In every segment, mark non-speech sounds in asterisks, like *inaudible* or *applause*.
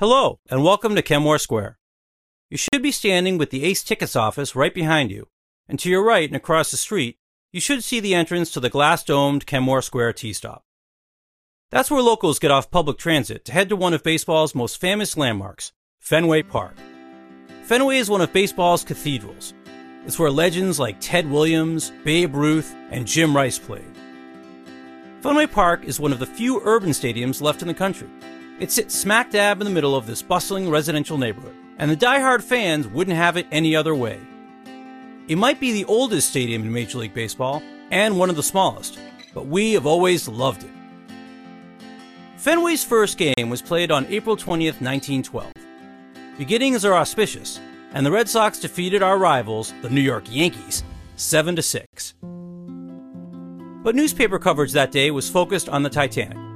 Hello, and welcome to Kenmore Square. You should be standing with the Ace Tickets office right behind you, and to your right and across the street, you should see the entrance to the glass domed Kenmore Square T Stop. That's where locals get off public transit to head to one of baseball's most famous landmarks, Fenway Park. Fenway is one of baseball's cathedrals. It's where legends like Ted Williams, Babe Ruth, and Jim Rice played. Fenway Park is one of the few urban stadiums left in the country. It sits smack dab in the middle of this bustling residential neighborhood, and the die-hard fans wouldn't have it any other way. It might be the oldest stadium in Major League Baseball and one of the smallest, but we have always loved it. Fenway's first game was played on April 20th, 1912. Beginnings are auspicious, and the Red Sox defeated our rivals, the New York Yankees, 7 to 6. But newspaper coverage that day was focused on the Titanic.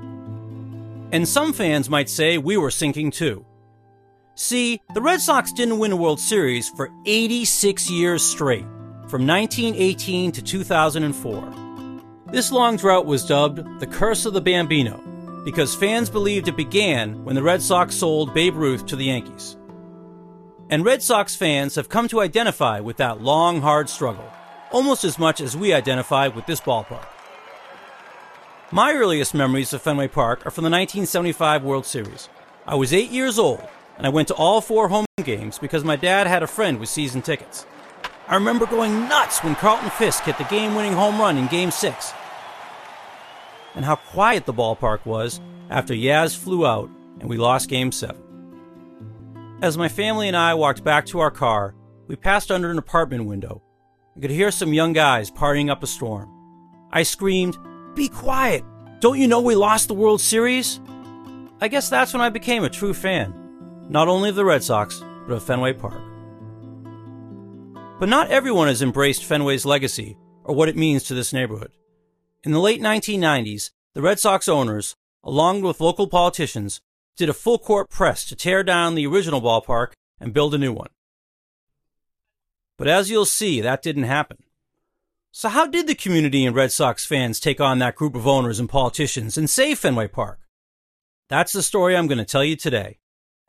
And some fans might say we were sinking too. See, the Red Sox didn't win a World Series for 86 years straight, from 1918 to 2004. This long drought was dubbed the Curse of the Bambino because fans believed it began when the Red Sox sold Babe Ruth to the Yankees. And Red Sox fans have come to identify with that long, hard struggle, almost as much as we identify with this ballpark. My earliest memories of Fenway Park are from the 1975 World Series. I was eight years old, and I went to all four home games because my dad had a friend with season tickets. I remember going nuts when Carlton Fisk hit the game winning home run in Game 6 and how quiet the ballpark was after Yaz flew out and we lost Game 7. As my family and I walked back to our car, we passed under an apartment window. I could hear some young guys partying up a storm. I screamed, Be quiet! Don't you know we lost the World Series? I guess that's when I became a true fan, not only of the Red Sox, but of Fenway Park. But not everyone has embraced Fenway's legacy or what it means to this neighborhood. In the late 1990s, the Red Sox owners, along with local politicians, did a full court press to tear down the original ballpark and build a new one. But as you'll see, that didn't happen. So how did the community and Red Sox fans take on that group of owners and politicians and save Fenway Park? That's the story I'm going to tell you today.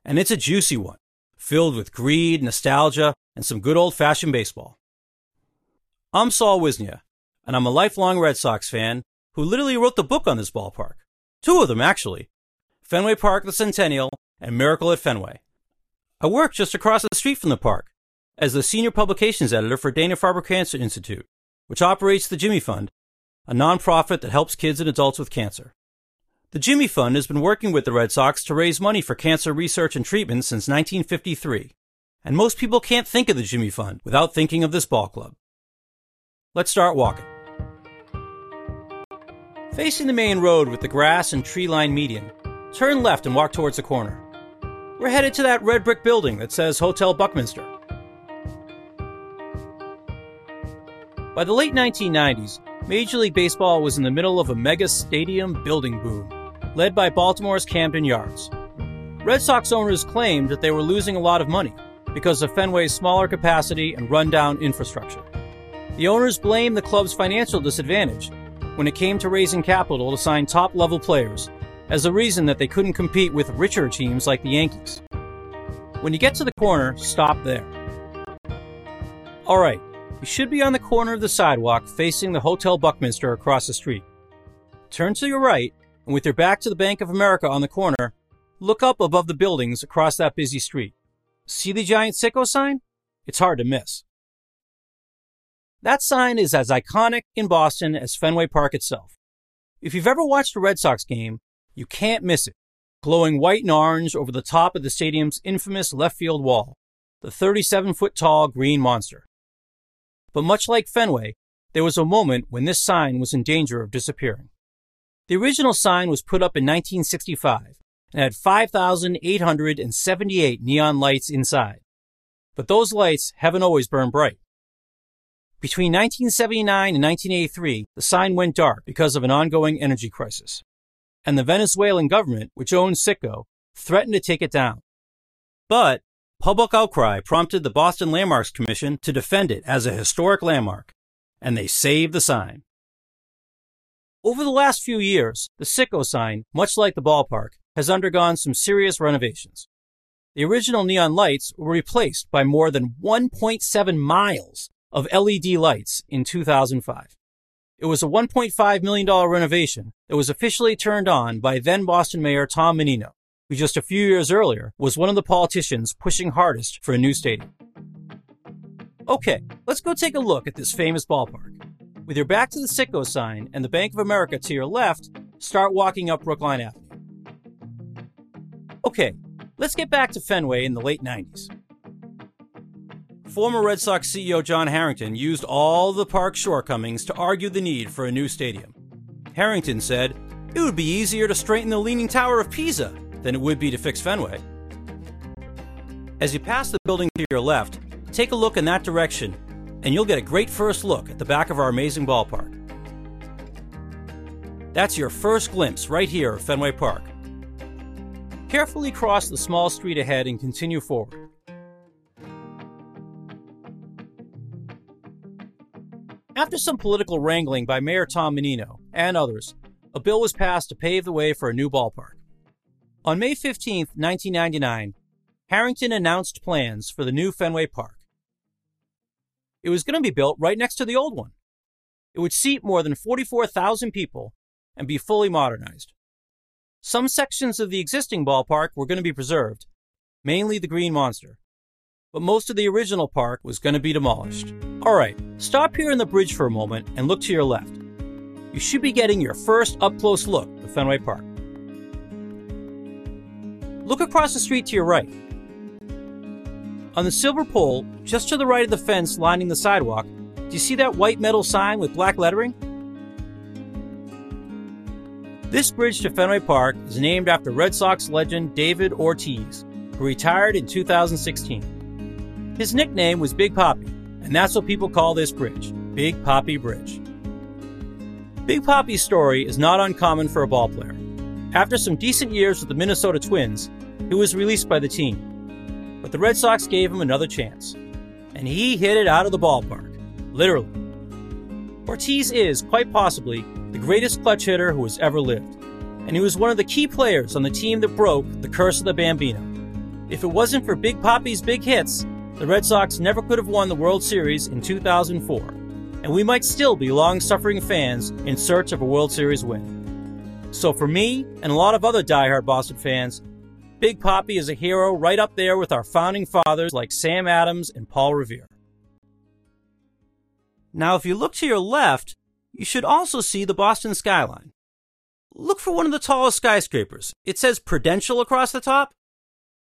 And it's a juicy one, filled with greed, nostalgia, and some good old fashioned baseball. I'm Saul Wisnia, and I'm a lifelong Red Sox fan who literally wrote the book on this ballpark. Two of them, actually. Fenway Park, the Centennial, and Miracle at Fenway. I work just across the street from the park as the senior publications editor for Dana-Farber Cancer Institute, which operates the Jimmy Fund, a nonprofit that helps kids and adults with cancer. The Jimmy Fund has been working with the Red Sox to raise money for cancer research and treatment since 1953, and most people can't think of the Jimmy Fund without thinking of this ball club. Let's start walking. Facing the main road with the grass and tree lined median, turn left and walk towards the corner. We're headed to that red brick building that says Hotel Buckminster. By the late 1990s, Major League Baseball was in the middle of a mega stadium building boom, led by Baltimore's Camden Yards. Red Sox owners claimed that they were losing a lot of money because of Fenway's smaller capacity and rundown infrastructure. The owners blamed the club's financial disadvantage when it came to raising capital to sign top level players as a reason that they couldn't compete with richer teams like the Yankees. When you get to the corner, stop there. Alright, you should be on the corner of the sidewalk facing the Hotel Buckminster across the street. Turn to your right, and with your back to the Bank of America on the corner, look up above the buildings across that busy street. See the giant Citgo sign? It's hard to miss. That sign is as iconic in Boston as Fenway Park itself. If you've ever watched a Red Sox game, you can't miss it. Glowing white and orange over the top of the stadium's infamous left field wall, the 37 foot tall green monster. But much like Fenway, there was a moment when this sign was in danger of disappearing. The original sign was put up in 1965 and had 5,878 neon lights inside. But those lights haven't always burned bright. Between 1979 and 1983, the sign went dark because of an ongoing energy crisis. And the Venezuelan government, which owns Citgo, threatened to take it down. But public outcry prompted the Boston Landmarks Commission to defend it as a historic landmark, and they saved the sign. Over the last few years, the Citgo sign, much like the ballpark, has undergone some serious renovations. the original neon lights were replaced by more than 1.7 miles of LED lights in 2005. It was a $1.5 million renovation that was officially turned on by then Boston Mayor Tom Menino, who just a few years earlier was one of the politicians pushing hardest for a new stadium. Okay, let's go take a look at this famous ballpark. With your back to the Citgo sign and the Bank of America to your left, start walking up Brookline Avenue. Okay, let's get back to Fenway in the late 90s. Former Red Sox CEO John Harrington used all the park's shortcomings to argue the need for a new stadium. Harrington said, It would be easier to straighten the Leaning Tower of Pisa than it would be to fix Fenway. As you pass the building to your left, take a look in that direction, and you'll get a great first look at the back of our amazing ballpark. That's your first glimpse right here of Fenway Park. Carefully cross the small street ahead and continue forward. After some political wrangling by Mayor Tom Menino and others, a bill was passed to pave the way for a new ballpark. On May 15, 1999, Harrington announced plans for the new Fenway Park. It was going to be built right next to the old one. It would seat more than 44,000 people and be fully modernized. Some sections of the existing ballpark were going to be preserved, mainly the Green Monster, but most of the original park was going to be demolished. All right, stop here in the bridge for a moment and look to your left. You should be getting your first up close look at Fenway Park. Look across the street to your right. On the silver pole, just to the right of the fence lining the sidewalk, do you see that white metal sign with black lettering? This bridge to Fenway Park is named after Red Sox legend David Ortiz, who retired in 2016. His nickname was Big Papi, and that's what people call this bridge Big Papi Bridge. Big Papi's story is not uncommon for a ballplayer. After some decent years with the Minnesota Twins, he was released by the team but the Red Sox gave him another chance. And he hit it out of the ballpark. Literally. Ortiz is, quite possibly, the greatest clutch hitter who has ever lived. And he was one of the key players on the team that broke the curse of the Bambino. If it wasn't for Big Papi's big hits, the Red Sox never could have won the World Series in 2004. And we might still be long suffering fans in search of a World Series win. So for me and a lot of other diehard Boston fans, Big Papi is a hero right up there with our founding fathers like Sam Adams and Paul Revere. Now, if you look to your left, you should also see the Boston skyline. Look for one of the tallest skyscrapers. It says Prudential across the top.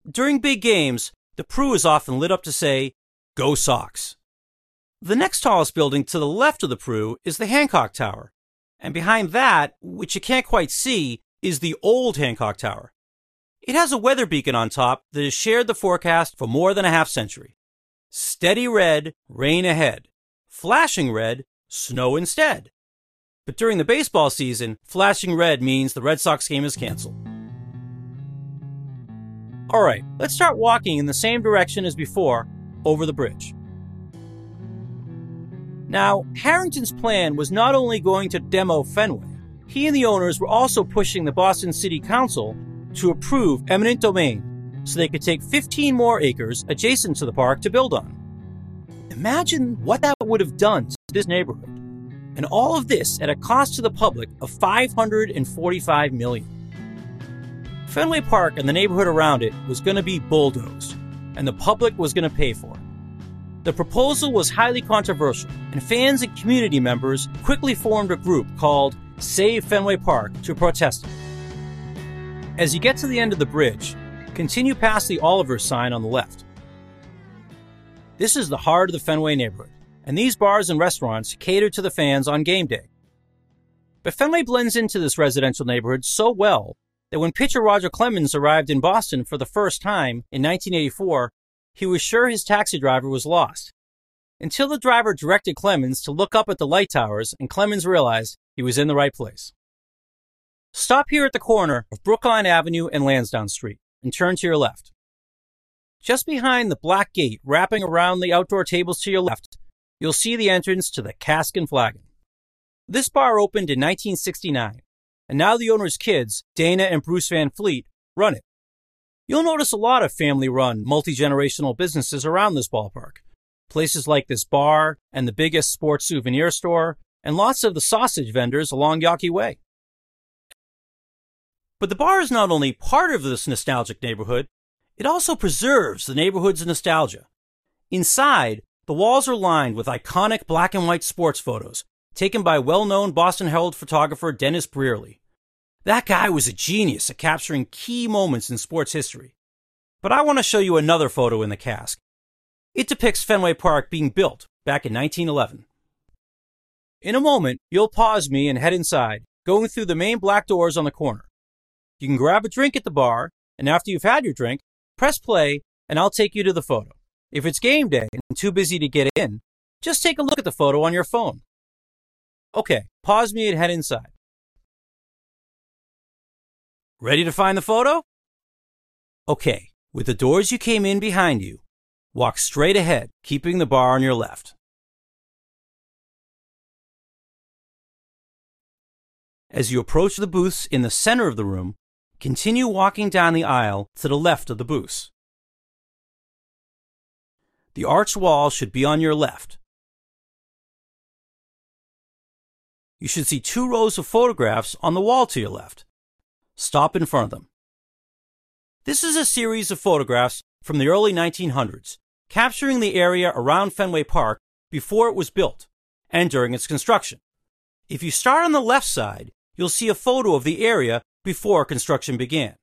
During big games, the Pru is often lit up to say, Go Sox. The next tallest building to the left of the Pru is the Hancock Tower. And behind that, which you can't quite see, is the old Hancock Tower. It has a weather beacon on top that has shared the forecast for more than a half century. Steady red, rain ahead. Flashing red, snow instead. But during the baseball season, flashing red means the Red Sox game is canceled. Alright, let's start walking in the same direction as before, over the bridge. Now, Harrington's plan was not only going to demo Fenway, he and the owners were also pushing the Boston City Council to approve eminent domain so they could take 15 more acres adjacent to the park to build on. Imagine what that would have done to this neighborhood. And all of this at a cost to the public of 545 million. Fenway Park and the neighborhood around it was going to be bulldozed, and the public was going to pay for it. The proposal was highly controversial, and fans and community members quickly formed a group called Save Fenway Park to protest it. As you get to the end of the bridge, continue past the Oliver sign on the left. This is the heart of the Fenway neighborhood, and these bars and restaurants cater to the fans on game day. But Fenway blends into this residential neighborhood so well that when pitcher Roger Clemens arrived in Boston for the first time in 1984, he was sure his taxi driver was lost. Until the driver directed Clemens to look up at the light towers and Clemens realized he was in the right place. Stop here at the corner of Brookline Avenue and Lansdowne Street and turn to your left. Just behind the black gate wrapping around the outdoor tables to your left, you'll see the entrance to the Cask and Flagon. This bar opened in 1969, and now the owner's kids, Dana and Bruce Van Fleet, run it. You'll notice a lot of family run, multi generational businesses around this ballpark. Places like this bar and the biggest sports souvenir store, and lots of the sausage vendors along Yawkey Way. But the bar is not only part of this nostalgic neighborhood, it also preserves the neighborhood's nostalgia. Inside, the walls are lined with iconic black and white sports photos taken by well known Boston Herald photographer Dennis Brearley. That guy was a genius at capturing key moments in sports history. But I want to show you another photo in the cask. It depicts Fenway Park being built back in 1911. In a moment, you'll pause me and head inside, going through the main black doors on the corner. You can grab a drink at the bar, and after you've had your drink, press play, and I'll take you to the photo. If it's game day and too busy to get in, just take a look at the photo on your phone. Okay, pause me and head inside. Ready to find the photo? Okay, with the doors you came in behind you, walk straight ahead, keeping the bar on your left. As you approach the booths in the center of the room, continue walking down the aisle to the left of the booths. The arch wall should be on your left. You should see two rows of photographs on the wall to your left. Stop in front of them. This is a series of photographs from the early 1900s, capturing the area around Fenway Park before it was built and during its construction. If you start on the left side, you'll see a photo of the area before construction began.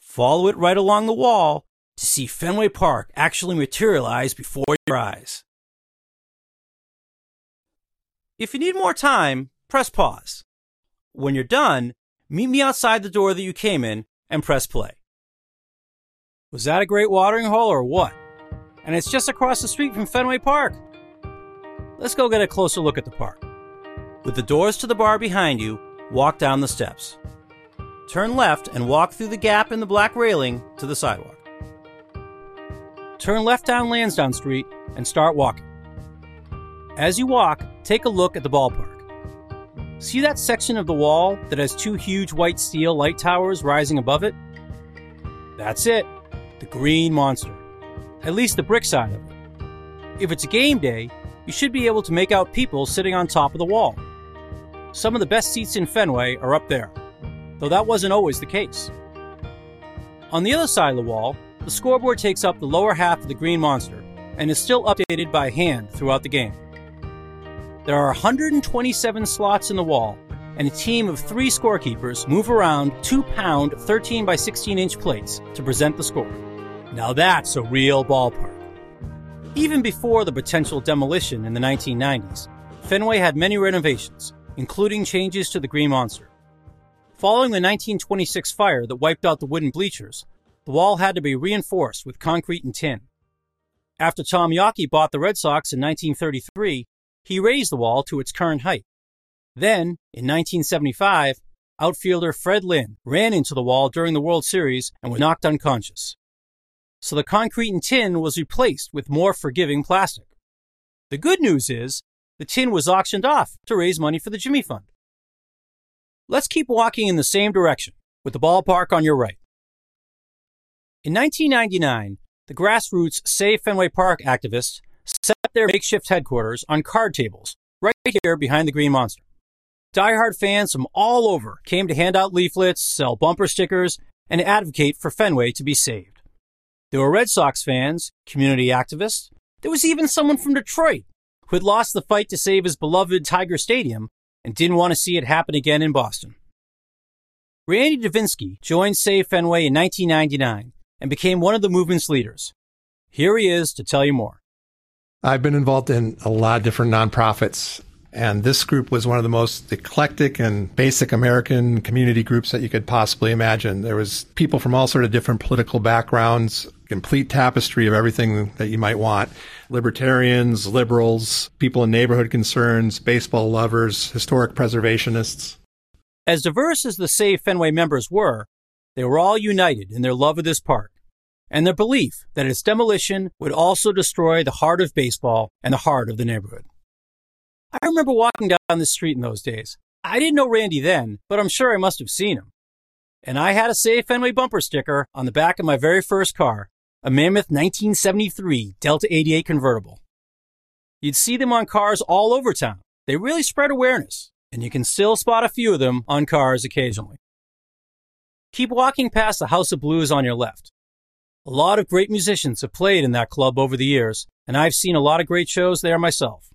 Follow it right along the wall to see Fenway Park actually materialize before your eyes. If you need more time, press pause. When you're done, meet me outside the door that you came in and press play. Was that a great watering hole or what? And it's just across the street from Fenway Park. Let's go get a closer look at the park. With the doors to the bar behind you, walk down the steps. Turn left and walk through the gap in the black railing to the sidewalk. Turn left down Lansdowne Street and start walking. As you walk, take a look at the ballpark. See that section of the wall that has two huge white steel light towers rising above it? That's it, the Green Monster. At least the brick side of it. If it's a game day, you should be able to make out people sitting on top of the wall. Some of the best seats in Fenway are up there, though that wasn't always the case. On the other side of the wall, the scoreboard takes up the lower half of the Green Monster and is still updated by hand throughout the game. There are 127 slots in the wall, and a team of three scorekeepers move around two pound 13 by 16 inch plates to present the score. Now that's a real ballpark. Even before the potential demolition in the 1990s, Fenway had many renovations, including changes to the Green Monster. Following the 1926 fire that wiped out the wooden bleachers, the wall had to be reinforced with concrete and tin. After Tom Yawkey bought the Red Sox in 1933, he raised the wall to its current height. Then, in 1975, outfielder Fred Lynn ran into the wall during the World Series and was knocked unconscious. So the concrete and tin was replaced with more forgiving plastic. The good news is the tin was auctioned off to raise money for the Jimmy Fund. Let's keep walking in the same direction, with the ballpark on your right. In 1999, the grassroots Save Fenway Park activists their makeshift headquarters on card tables right here behind the Green Monster. Die-hard fans from all over came to hand out leaflets, sell bumper stickers, and advocate for Fenway to be saved. There were Red Sox fans, community activists. There was even someone from Detroit who had lost the fight to save his beloved Tiger Stadium and didn't want to see it happen again in Boston. Randy Davinsky joined Save Fenway in 1999 and became one of the movement's leaders. Here he is to tell you more. I've been involved in a lot of different nonprofits, and this group was one of the most eclectic and basic American community groups that you could possibly imagine. There was people from all sort of different political backgrounds, complete tapestry of everything that you might want. Libertarians, liberals, people in neighborhood concerns, baseball lovers, historic preservationists. As diverse as the Save Fenway members were, they were all united in their love of this park and their belief that its demolition would also destroy the heart of baseball and the heart of the neighborhood. I remember walking down the street in those days. I didn't know Randy then, but I'm sure I must have seen him. And I had a Save Fenway bumper sticker on the back of my very first car, a Mammoth 1973 Delta 88 convertible. You'd see them on cars all over town. They really spread awareness, and you can still spot a few of them on cars occasionally. Keep walking past the House of Blues on your left. A lot of great musicians have played in that club over the years, and I've seen a lot of great shows there myself.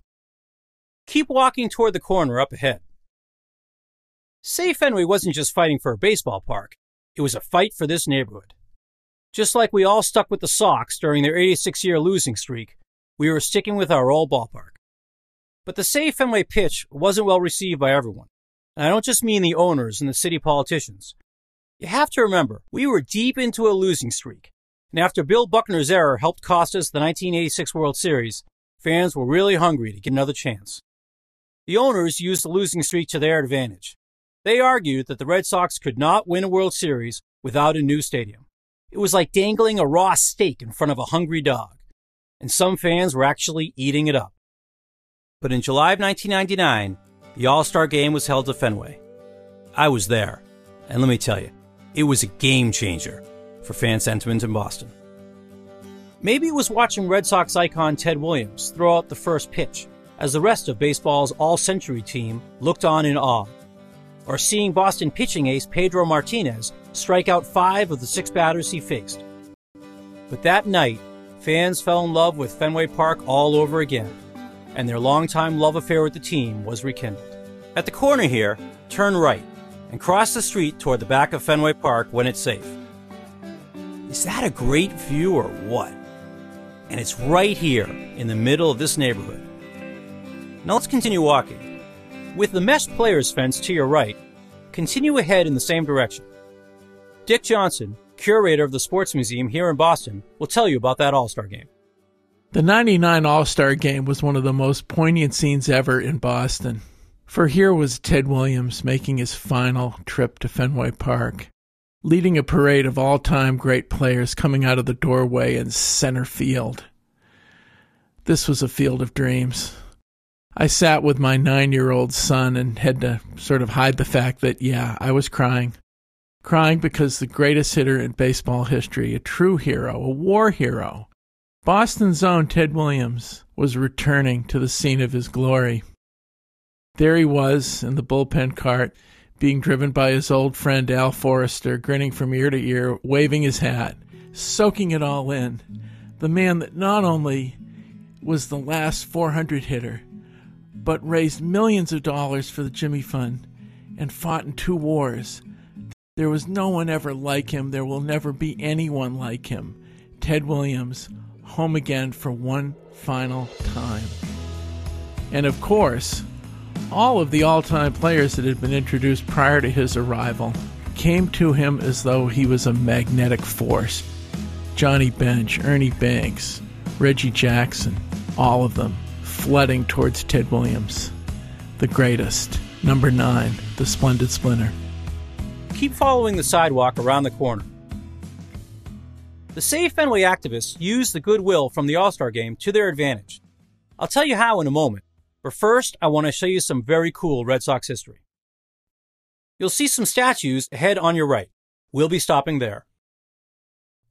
Keep walking toward the corner up ahead. Save Fenway wasn't just fighting for a baseball park, it was a fight for this neighborhood. Just like we all stuck with the Sox during their 86 year losing streak, we were sticking with our old ballpark. But the Save Fenway pitch wasn't well received by everyone. And I don't just mean the owners and the city politicians. You have to remember, we were deep into a losing streak. And after Bill Buckner's error helped cost us the 1986 World Series, fans were really hungry to get another chance. The owners used the losing streak to their advantage. They argued that the Red Sox could not win a World Series without a new stadium. It was like dangling a raw steak in front of a hungry dog and some fans were actually eating it up. But in July of 1999, the All Star game was held at Fenway. I was there, and let me tell you, it was a game changer for fan sentiment in Boston. Maybe it was watching Red Sox icon Ted Williams throw out the first pitch as the rest of baseball's all century team looked on in awe, or seeing Boston pitching ace Pedro Martinez strike out five of the six batters he faced. But that night, fans fell in love with Fenway Park all over again, and their longtime love affair with the team was rekindled. At the corner here, turn right and cross the street toward the back of Fenway Park when it's safe. Is that a great view or what? And it's right here in the middle of this neighborhood. Now let's continue walking. With the mesh players fence to your right, continue ahead in the same direction. Dick Johnson, curator of the Sports Museum here in Boston, will tell you about that All Star game. The 99 All Star game was one of the most poignant scenes ever in Boston. For here was Ted Williams making his final trip to Fenway Park, leading a parade of all time great players coming out of the doorway in center field. This was a field of dreams. I sat with my nine year old son and had to sort of hide the fact that, yeah, I was crying crying because the greatest hitter in baseball history, a true hero, a war hero, Boston's own Ted Williams, was returning to the scene of his glory. There he was in the bullpen cart, being driven by his old friend Al Forrester, grinning from ear to ear, waving his hat, soaking it all in. The man that not only was the last 400 hitter, but raised millions of dollars for the Jimmy Fund and fought in two wars there was no one ever like him. There will never be anyone like him. Ted Williams, home again for one final time. And of course, all of the all time players that had been introduced prior to his arrival came to him as though he was a magnetic force. Johnny Bench, Ernie Banks, Reggie Jackson, all of them flooding towards Ted Williams. The greatest. Number nine, the Splendid Splinter keep following the sidewalk around the corner. The Save Fenway activists used the goodwill from the All Star game to their advantage. I'll tell you how in a moment, but first I want to show you some very cool Red Sox history. You'll see some statues ahead on your right. We'll be stopping there.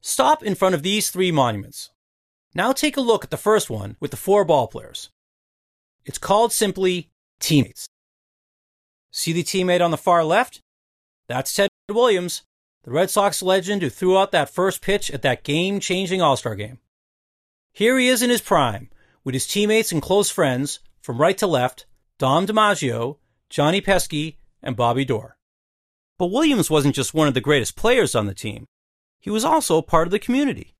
Stop in front of these three monuments. Now take a look at the first one with the four ball players. It's called simply Teammates. See the teammate on the far left? That's Ted Williams, the Red Sox legend who threw out that first pitch at that game changing All Star game. Here he is in his prime, with his teammates and close friends, from right to left, Dom DiMaggio, Johnny Pesky, and Bobby Doerr. But Williams wasn't just one of the greatest players on the team, he was also part of the community.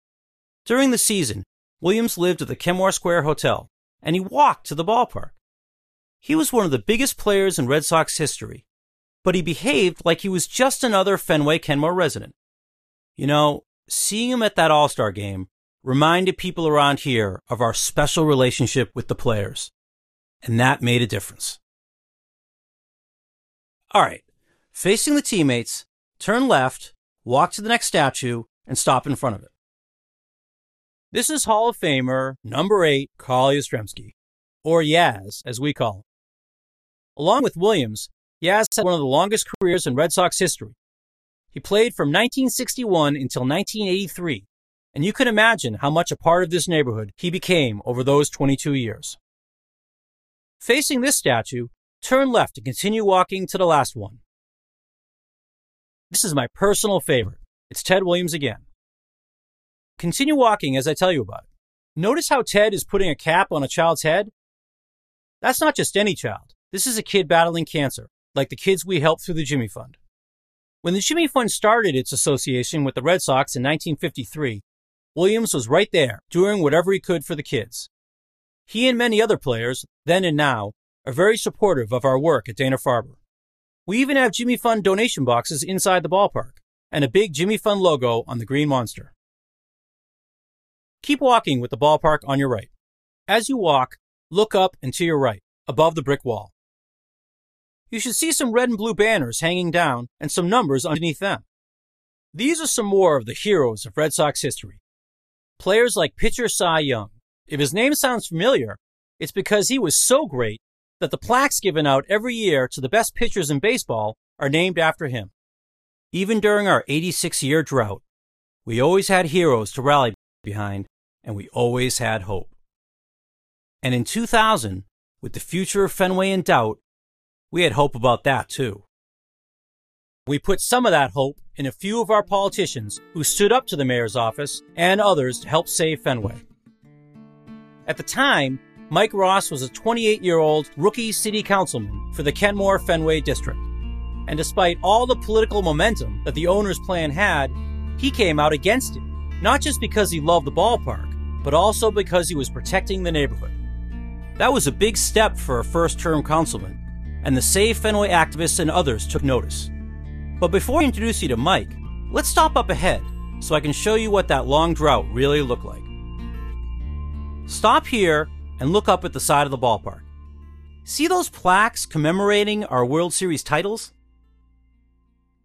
During the season, Williams lived at the Kenmore Square Hotel, and he walked to the ballpark. He was one of the biggest players in Red Sox history, but he behaved like he was just another Fenway Kenmore resident. You know, seeing him at that All Star game reminded people around here of our special relationship with the players, and that made a difference. All right, facing the teammates, turn left, walk to the next statue, and stop in front of it. This is Hall of Famer number eight, Carl Yastrzemski, or Yaz, as we call him. Along with Williams, Yaz had one of the longest careers in Red Sox history. He played from 1961 until 1983, and you can imagine how much a part of this neighborhood he became over those 22 years. Facing this statue, turn left and continue walking to the last one. This is my personal favorite. It's Ted Williams again. Continue walking as I tell you about it. Notice how Ted is putting a cap on a child's head? That's not just any child. This is a kid battling cancer, like the kids we helped through the Jimmy Fund. When the Jimmy Fund started its association with the Red Sox in 1953, Williams was right there, doing whatever he could for the kids. He and many other players, then and now, are very supportive of our work at Dana Farber. We even have Jimmy Fund donation boxes inside the ballpark and a big Jimmy Fund logo on the green monster. Keep walking with the ballpark on your right. As you walk, look up and to your right, above the brick wall. You should see some red and blue banners hanging down and some numbers underneath them. These are some more of the heroes of Red Sox history. Players like pitcher Cy Young. If his name sounds familiar, it's because he was so great that the plaques given out every year to the best pitchers in baseball are named after him. Even during our 86 year drought, we always had heroes to rally behind, and we always had hope. And in 2000, with the future of Fenway in doubt, we had hope about that too. We put some of that hope in a few of our politicians who stood up to the mayor's office and others to help save Fenway. At the time, Mike Ross was a 28 year old rookie city councilman for the Kenmore Fenway district. And despite all the political momentum that the owner's plan had, he came out against it not just because he loved the ballpark, but also because he was protecting the neighborhood. That was a big step for a first term councilman, and the Save Fenway activists and others took notice. But before I introduce you to Mike, let's stop up ahead so I can show you what that long drought really looked like. Stop here and look up at the side of the ballpark. See those plaques commemorating our World Series titles?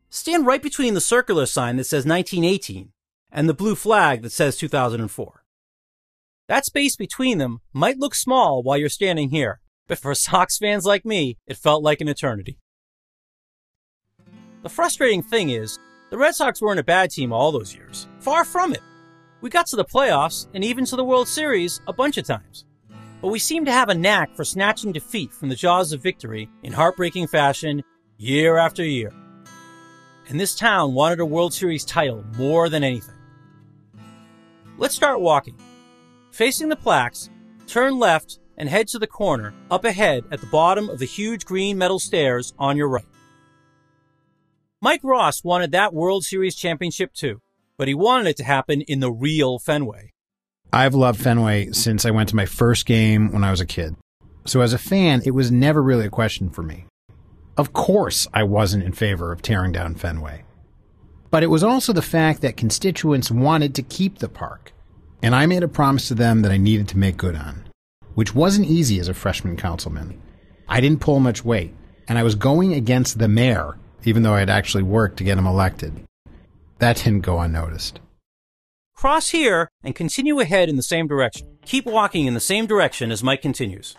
Stand right between the circular sign that says 1918 and the blue flag that says 2004. That space between them might look small while you're standing here, but for *laughs* Sox fans like me, it felt like an eternity. The frustrating thing is, the Red Sox weren't a bad team all those years. Far from it. We got to the playoffs and even to the World Series a bunch of times. But we seem to have a knack for snatching defeat from the jaws of victory in heartbreaking fashion year after year. And this town wanted a World Series title more than anything. Let's start walking. Facing the plaques, turn left and head to the corner up ahead at the bottom of the huge green metal stairs on your right. Mike Ross wanted that World Series championship too, but he wanted it to happen in the real Fenway. I've loved Fenway since I went to my first game when I was a kid. So as a fan, it was never really a question for me. Of course, I wasn't in favor of tearing down Fenway. But it was also the fact that constituents wanted to keep the park. And I made a promise to them that I needed to make good on, which wasn't easy as a freshman councilman. I didn't pull much weight, and I was going against the mayor, even though I had actually worked to get him elected. That didn't go unnoticed. Cross here and continue ahead in the same direction. Keep walking in the same direction as Mike continues.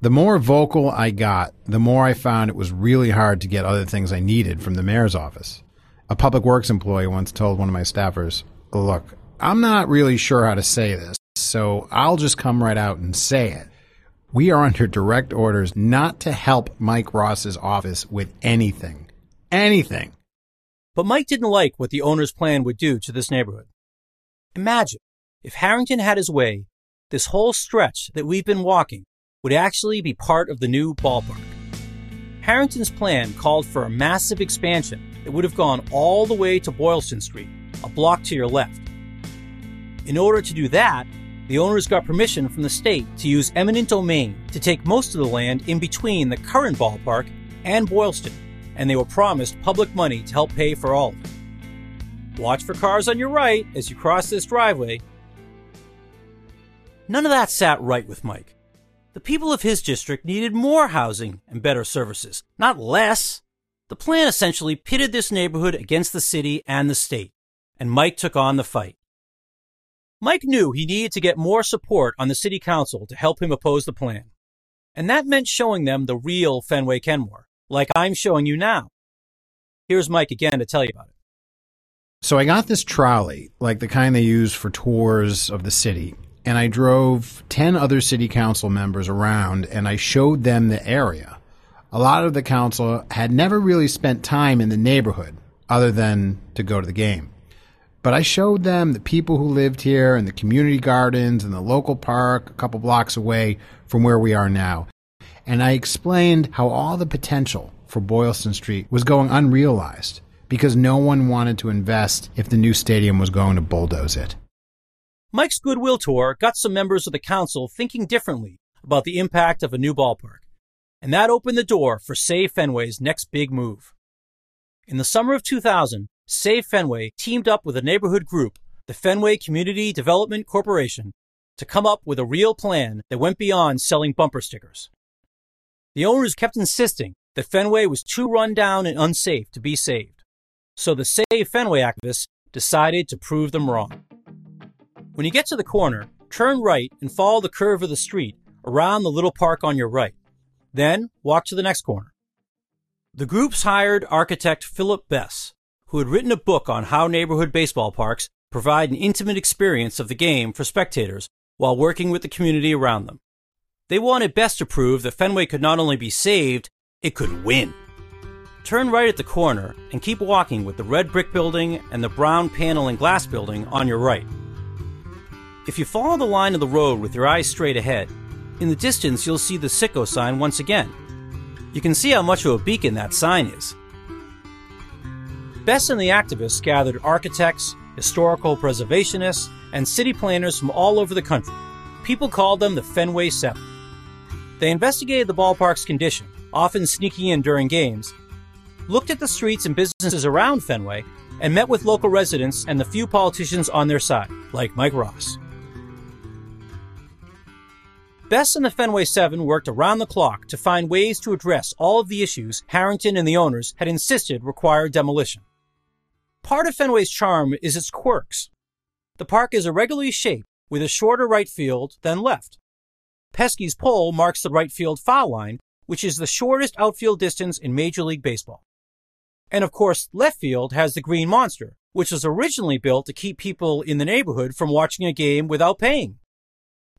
The more vocal I got, the more I found it was really hard to get other things I needed from the mayor's office. A public works employee once told one of my staffers, Look, I'm not really sure how to say this, so I'll just come right out and say it. We are under direct orders not to help Mike Ross's office with anything. Anything. But Mike didn't like what the owner's plan would do to this neighborhood. Imagine if Harrington had his way, this whole stretch that we've been walking would actually be part of the new ballpark. Harrington's plan called for a massive expansion that would have gone all the way to Boylston Street, a block to your left. In order to do that, the owners got permission from the state to use eminent domain to take most of the land in between the current ballpark and Boylston, and they were promised public money to help pay for all of it. Watch for cars on your right as you cross this driveway. None of that sat right with Mike. The people of his district needed more housing and better services, not less. The plan essentially pitted this neighborhood against the city and the state, and Mike took on the fight. Mike knew he needed to get more support on the city council to help him oppose the plan. And that meant showing them the real Fenway Kenmore, like I'm showing you now. Here's Mike again to tell you about it. So I got this trolley, like the kind they use for tours of the city, and I drove 10 other city council members around and I showed them the area. A lot of the council had never really spent time in the neighborhood other than to go to the game. But I showed them the people who lived here and the community gardens and the local park a couple blocks away from where we are now. And I explained how all the potential for Boylston Street was going unrealized because no one wanted to invest if the new stadium was going to bulldoze it. Mike's Goodwill Tour got some members of the council thinking differently about the impact of a new ballpark, and that opened the door for Save Fenway's next big move. In the summer of 2000, Save Fenway teamed up with a neighborhood group, the Fenway Community Development Corporation, to come up with a real plan that went beyond selling bumper stickers. The owners kept insisting that Fenway was too run down and unsafe to be saved. So the Save Fenway activists decided to prove them wrong. When you get to the corner, turn right and follow the curve of the street around the little park on your right. Then walk to the next corner. The groups hired architect Philip Bess, who had written a book on how neighborhood baseball parks provide an intimate experience of the game for spectators while working with the community around them. They wanted Bess to prove that Fenway could not only be saved, it could win. Turn right at the corner and keep walking with the red brick building and the brown panel and glass building on your right. If you follow the line of the road with your eyes straight ahead, in the distance you'll see the Citgo sign once again. You can see how much of a beacon that sign is. Bess and the activists gathered architects, historical preservationists, and city planners from all over the country. People called them the Fenway Seven. They investigated the ballpark's condition, often sneaking in during games, looked at the streets and businesses around Fenway, and met with local residents and the few politicians on their side, like Mike Ross. Bess and the Fenway Seven worked around the clock to find ways to address all of the issues Harrington and the owners had insisted required demolition. Part of Fenway's charm is its quirks. The park is irregularly shaped with a shorter right field than left. Pesky's pole marks the right field foul line, which is the shortest outfield distance in Major League Baseball. And of course, left field has the Green Monster, which was originally built to keep people in the neighborhood from watching a game without paying.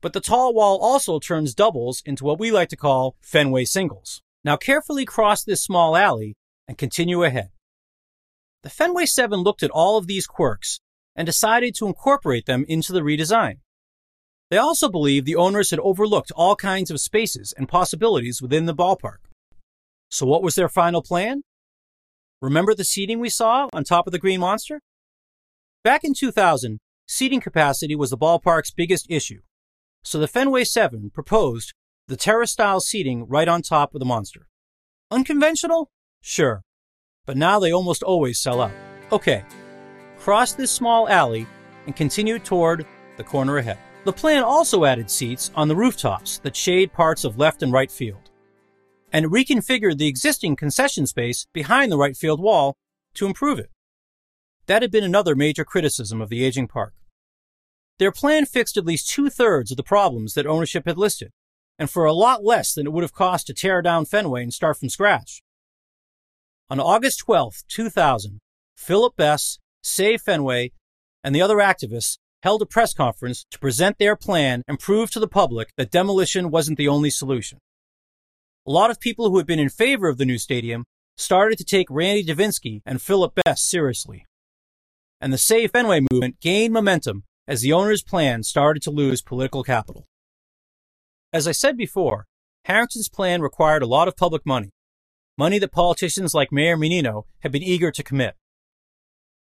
But the tall wall also turns doubles into what we like to call Fenway singles. Now carefully cross this small alley and continue ahead. The Fenway 7 looked at all of these quirks and decided to incorporate them into the redesign. They also believed the owners had overlooked all kinds of spaces and possibilities within the ballpark. So what was their final plan? Remember the seating we saw on top of the Green Monster? Back in 2000, seating capacity was the ballpark's biggest issue. So the Fenway 7 proposed the terrace style seating right on top of the monster. Unconventional? Sure but now they almost always sell out. Okay, cross this small alley and continue toward the corner ahead. The plan also added seats on the rooftops that shade parts of left and right field, and reconfigured the existing concession space behind the right field wall to improve it. That had been another major criticism of the aging park. Their plan fixed at least two thirds of the problems that ownership had listed, and for a lot less than it would have cost to tear down Fenway and start from scratch. On August 12, 2000, Philip Bess, Save Fenway, and the other activists held a press conference to present their plan and prove to the public that demolition wasn't the only solution. A lot of people who had been in favor of the new stadium started to take Randy Davinsky and Philip Bess seriously. And the Save Fenway movement gained momentum as the owner's plan started to lose political capital. As I said before, Harrington's plan required a lot of public money, money that politicians like Mayor Menino had been eager to commit.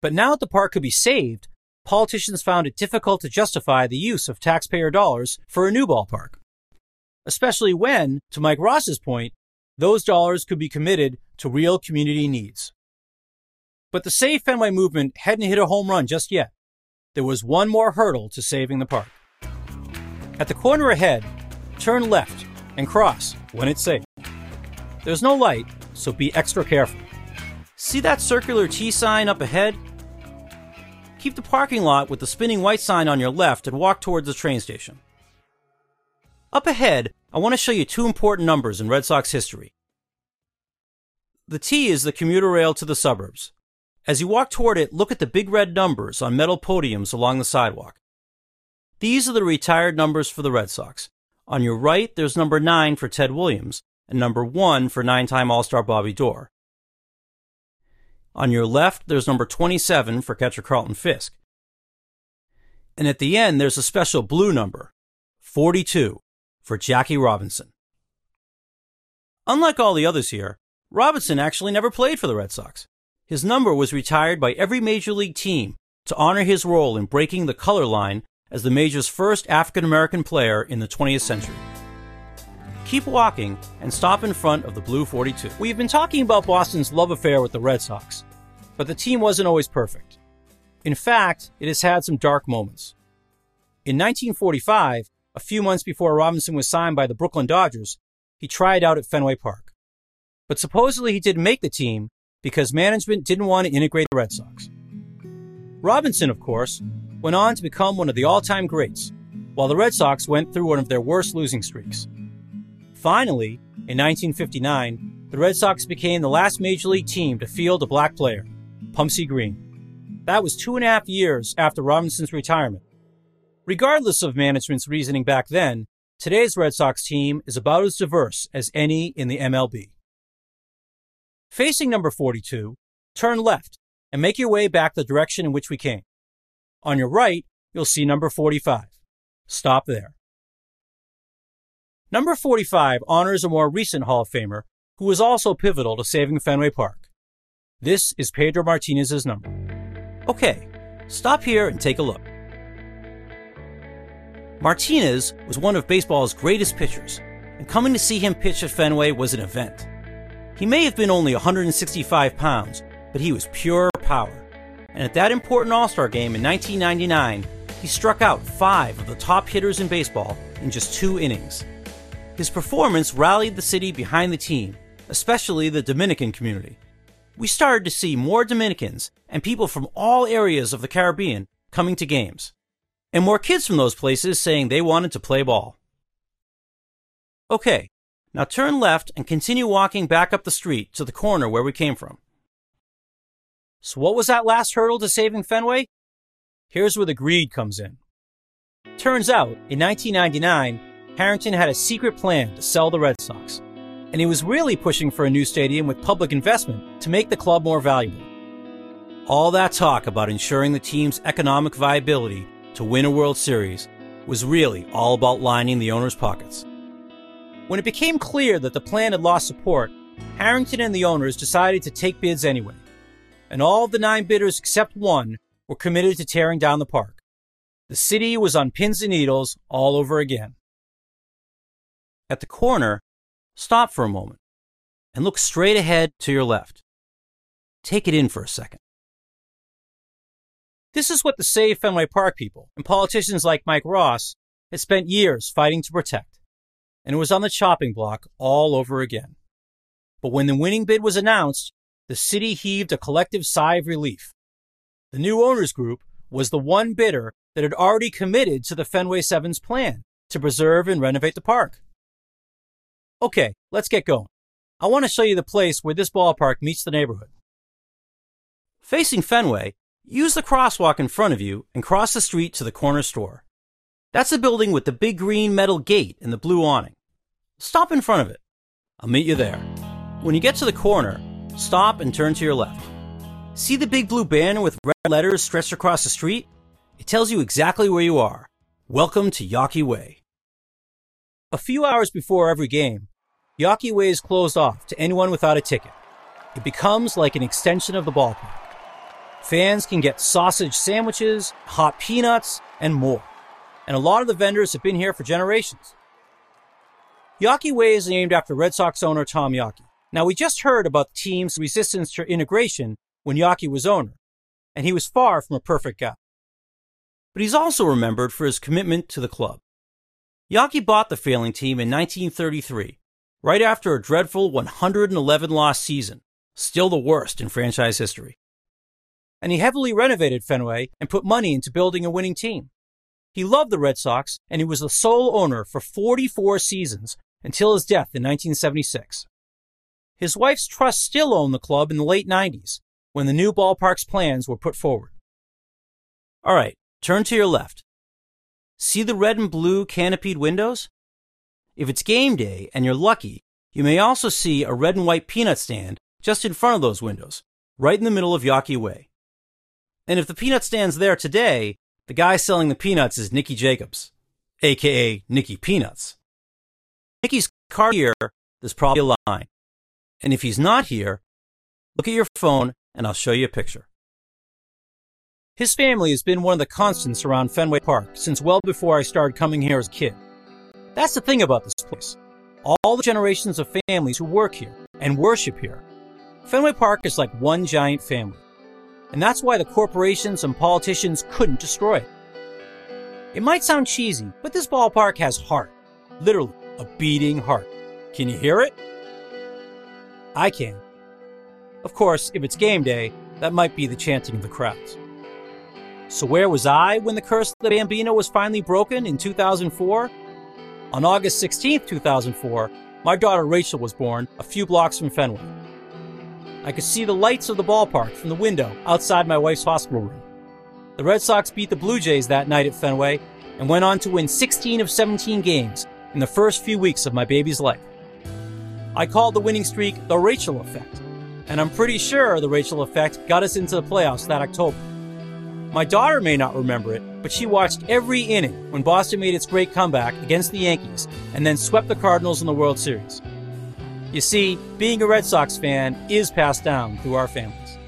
But now that the park could be saved, politicians found it difficult to justify the use of taxpayer dollars for a new ballpark. Especially when, to Mike Ross's point, those dollars could be committed to real community needs. But the Save Fenway movement hadn't hit a home run just yet. There was one more hurdle to saving the park. At the corner ahead, turn left and cross when it's safe. There's no light, so be extra careful. See that circular T sign up ahead? Keep the parking lot with the spinning white sign on your left and walk towards the train station. Up ahead, I want to show you two important numbers in Red Sox history. The T is the commuter rail to the suburbs. As you walk toward it, look at the big red numbers on metal podiums along the sidewalk. These are the retired numbers for the Red Sox. On your right, there's number 9 for Ted Williams and number 1 for nine time All Star Bobby Doerr. On your left, there's number 27 for catcher Carlton Fisk. And at the end, there's a special blue number, 42, for Jackie Robinson. Unlike all the others here, Robinson actually never played for the Red Sox. His number was retired by every major league team to honor his role in breaking the color line as the major's first African American player in the 20th century. Keep walking and stop in front of the Blue 42. We've been talking about Boston's love affair with the Red Sox, but the team wasn't always perfect. In fact, it has had some dark moments. In 1945, a few months before Robinson was signed by the Brooklyn Dodgers, he tried out at Fenway Park. But supposedly he didn't make the team because management didn't want to integrate the Red Sox. Robinson, of course, went on to become one of the all time greats, while the Red Sox went through one of their worst losing streaks. Finally, in 1959, the Red Sox became the last major league team to field a black player, Pumpsie Green. That was two and a half years after Robinson's retirement. Regardless of management's reasoning back then, today's Red Sox team is about as diverse as any in the MLB. Facing number 42, turn left and make your way back the direction in which we came. On your right, you'll see number 45. Stop there. Number 45 honors a more recent Hall of Famer who was also pivotal to saving Fenway Park. This is Pedro Martinez's number. Okay, stop here and take a look. Martinez was one of baseball's greatest pitchers, and coming to see him pitch at Fenway was an event. He may have been only 165 pounds, but he was pure power and at that important All Star game in 1999, he struck out five of the top hitters in baseball in just two innings. His performance rallied the city behind the team, especially the Dominican community. We started to see more Dominicans and people from all areas of the Caribbean coming to games, and more kids from those places saying they wanted to play ball. Okay, now turn left and continue walking back up the street to the corner where we came from. So what was that last hurdle to saving Fenway? Here's where the greed comes in. Turns out, in 1999, Harrington had a secret plan to sell the Red Sox, and he was really pushing for a new stadium with public investment to make the club more valuable. All that talk about ensuring the team's economic viability to win a World Series was really all about lining the owner's pockets. When it became clear that the plan had lost support, Harrington and the owners decided to take bids anyway and all of the nine bidders except one were committed to tearing down the park. The city was on pins and needles all over again. At the corner, stop for a moment and look straight ahead to your left. Take it in for a second. This is what the Save Fenway Park people and politicians like Mike Ross had spent years fighting to protect, and it was on the chopping block all over again. But when the winning bid was announced, the city heaved a collective sigh of relief. The new owners group was the one bidder that had already committed to the Fenway Sevens plan to preserve and renovate the park. Okay, let's get going. I want to show you the place where this ballpark meets the neighborhood. Facing Fenway, use the crosswalk in front of you and cross the street to the corner store. That's the building with the big green metal gate and the blue awning. Stop in front of it. I'll meet you there. When you get to the corner, Stop and turn to your left. See the big blue banner with red letters stretched across the street? It tells you exactly where you are. Welcome to Yawkey Way. A few hours before every game, Yawkey Way is closed off to anyone without a ticket. It becomes like an extension of the ballpark. Fans can get sausage sandwiches, hot peanuts, and more. And a lot of the vendors have been here for generations. Yawkey Way is named after Red Sox owner Tom Yawkey. Now, we just heard about the team's resistance to integration when Yawkey was owner, and he was far from a perfect guy. But he's also remembered for his commitment to the club. Yawkey bought the failing team in 1933, right after a dreadful 111 loss season, still the worst in franchise history. And he heavily renovated Fenway and put money into building a winning team. He loved the Red Sox, and he was the sole owner for 44 seasons until his death in 1976. His wife's trust still owned the club in the late 90s when the new ballpark's plans were put forward. All right, turn to your left. See the red and blue canopied windows? If it's game day and you're lucky, you may also see a red and white peanut stand just in front of those windows, right in the middle of Yawkey Way. And if the peanut stand's there today, the guy selling the peanuts is Nicky Jacobs, aka Nicky Peanuts. Nicky's car here, there's probably a line. And if he's not here, look at your phone and I'll show you a picture. His family has been one of the constants around Fenway Park since well before I started coming here as a kid. That's the thing about this place. All the generations of families who work here and worship here. Fenway Park is like one giant family. And that's why the corporations and politicians couldn't destroy it. It might sound cheesy, but this ballpark has heart. Literally, a beating heart. Can you hear it? I can. Of course, if it's game day, that might be the chanting of the crowds. So, where was I when the curse of the Bambino was finally broken in 2004? On August 16, 2004, my daughter Rachel was born a few blocks from Fenway. I could see the lights of the ballpark from the window outside my wife's hospital room. The Red Sox beat the Blue Jays that night at Fenway and went on to win 16 of 17 games in the first few weeks of my baby's life. I called the winning streak the Rachel effect, and I'm pretty sure the Rachel effect got us into the playoffs that October. My daughter may not remember it, but she watched every inning when Boston made its great comeback against the Yankees and then swept the Cardinals in the World Series. You see, being a Red Sox fan is passed down through our families.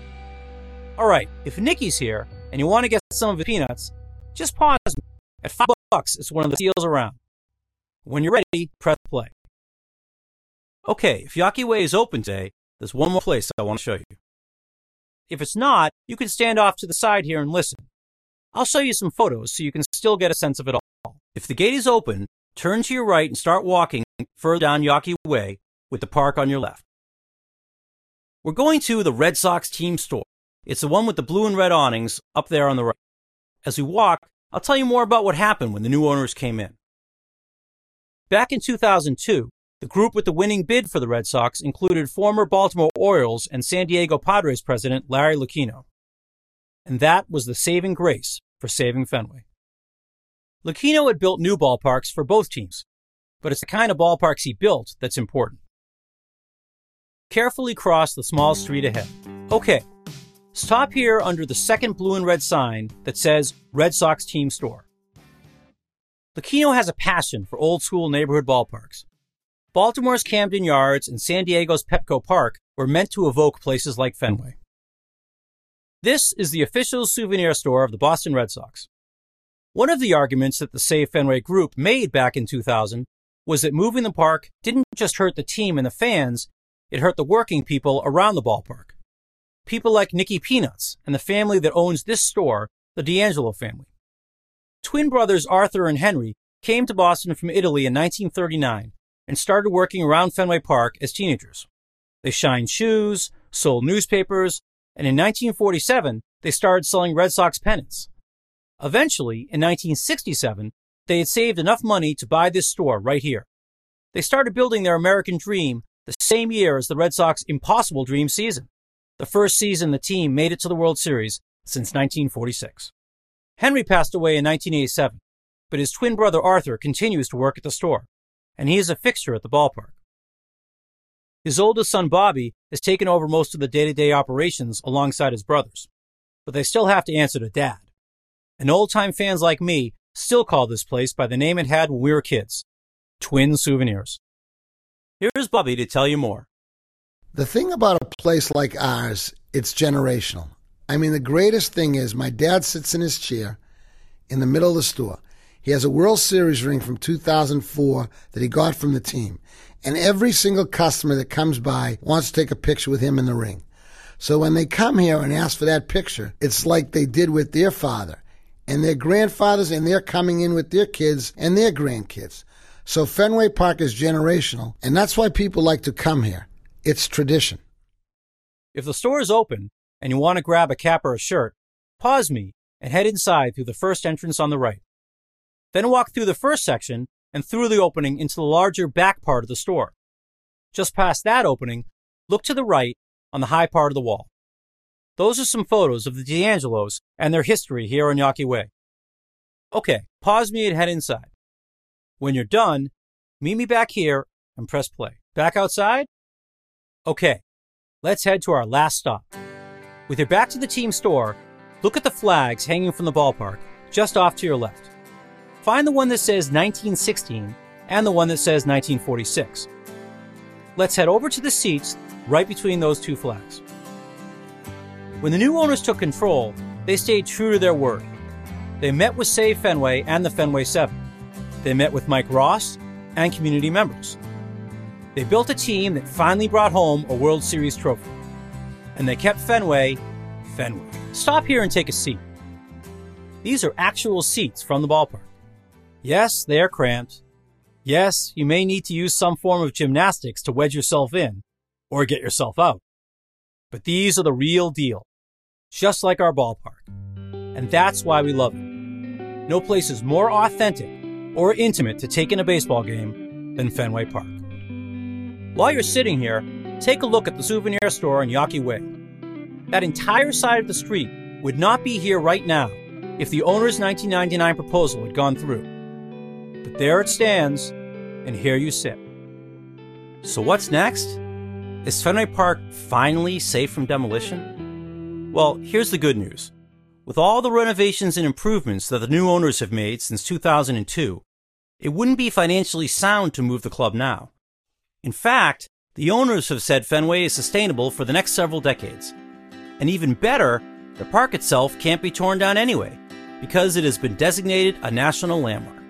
All right, if Nicky's here and you want to get some of the peanuts, just pause me. At five bucks, it's one of the deals around. When you're ready, press play. Okay, if Yawkey Way is open today, there's one more place I want to show you. If it's not, you can stand off to the side here and listen. I'll show you some photos so you can still get a sense of it all. If the gate is open, turn to your right and start walking further down Yawkey Way with the park on your left. We're going to the Red Sox team store. It's the one with the blue and red awnings up there on the right. As we walk, I'll tell you more about what happened when the new owners came in. Back in 2002, the group with the winning bid for the Red Sox included former Baltimore Orioles and San Diego Padres president Larry Lucchino. And that was the saving grace for saving Fenway. Lucchino had built new ballparks for both teams, but it's the kind of ballparks he built that's important. Carefully cross the small street ahead. Okay, stop here under the second blue and red sign that says Red Sox Team Store. Lucchino has a passion for old school neighborhood ballparks. Baltimore's Camden Yards and San Diego's Petco Park were meant to evoke places like Fenway. This is the official souvenir store of the Boston Red Sox. One of the arguments that the Save Fenway group made back in 2000 was that moving the park didn't just hurt the team and the fans, it hurt the working people around the ballpark. People like Nicky Peanuts and the family that owns this store, the D'Angelo family. Twin brothers Arthur and Henry came to Boston from Italy in 1939 and started working around Fenway Park as teenagers. They shined shoes, sold newspapers, and in 1947, they started selling Red Sox pennants. Eventually, in 1967, they had saved enough money to buy this store right here. They started building their American dream the same year as the Red Sox impossible dream season, the first season the team made it to the World Series since 1946. Henry passed away in 1987, but his twin brother Arthur continues to work at the store, and he is a fixture at the ballpark. His oldest son Bobby has taken over most of the day to day operations alongside his brothers, but they still have to answer to dad. And old time fans like me still call this place by the name it had when we were kids Twin Souvenirs. Here's Bobby to tell you more. The thing about a place like ours, it's generational. I mean, the greatest thing is my dad sits in his chair in the middle of the store. He has a World Series ring from 2004 that he got from the team. And every single customer that comes by wants to take a picture with him in the ring. So when they come here and ask for that picture, it's like they did with their father and their grandfathers, and they're coming in with their kids and their grandkids. So Fenway Park is generational, and that's why people like to come here. It's tradition. If the store is open and you want to grab a cap or a shirt, pause me and head inside through the first entrance on the right. Then walk through the first section and through the opening into the larger back part of the store. Just past that opening, look to the right on the high part of the wall. Those are some photos of the D'Angelos and their history here on Yawkey Way. Okay, pause me and head inside. When you're done, meet me back here and press play. Back outside? Okay, let's head to our last stop. With your back to the team store, look at the flags hanging from the ballpark just off to your left. Find the one that says 1916 and the one that says 1946. Let's head over to the seats right between those two flags. When the new owners took control, they stayed true to their word. They met with Save Fenway and the Fenway 7. They met with Mike Ross and community members. They built a team that finally brought home a World Series trophy. And they kept Fenway, Fenway. Stop here and take a seat. These are actual seats from the ballpark. Yes, they are cramped. Yes, you may need to use some form of gymnastics to wedge yourself in or get yourself out. But these are the real deal, just like our ballpark. And that's why we love it. No place is more authentic or intimate to take in a baseball game than Fenway Park. While you're sitting here, take a look at the souvenir store on Yawkey Way. That entire side of the street would not be here right now if the owner's 1999 proposal had gone through. But there it stands, and here you sit. So what's next? Is Fenway Park finally safe from demolition? Well, here's the good news. With all the renovations and improvements that the new owners have made since 2002, it wouldn't be financially sound to move the club now. In fact, the owners have said Fenway is sustainable for the next several decades. And even better, the park itself can't be torn down anyway, because it has been designated a national landmark.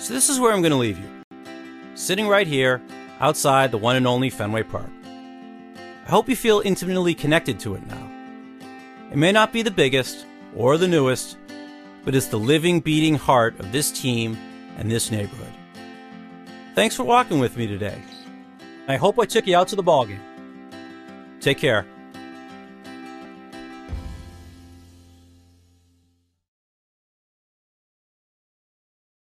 So this is where I'm going to leave you. Sitting right here, outside the one and only Fenway Park. I hope you feel intimately connected to it now. It may not be the biggest or the newest, but it's the living, beating heart of this team and this neighborhood. Thanks for walking with me today. I hope I took you out to the ballgame. Take care.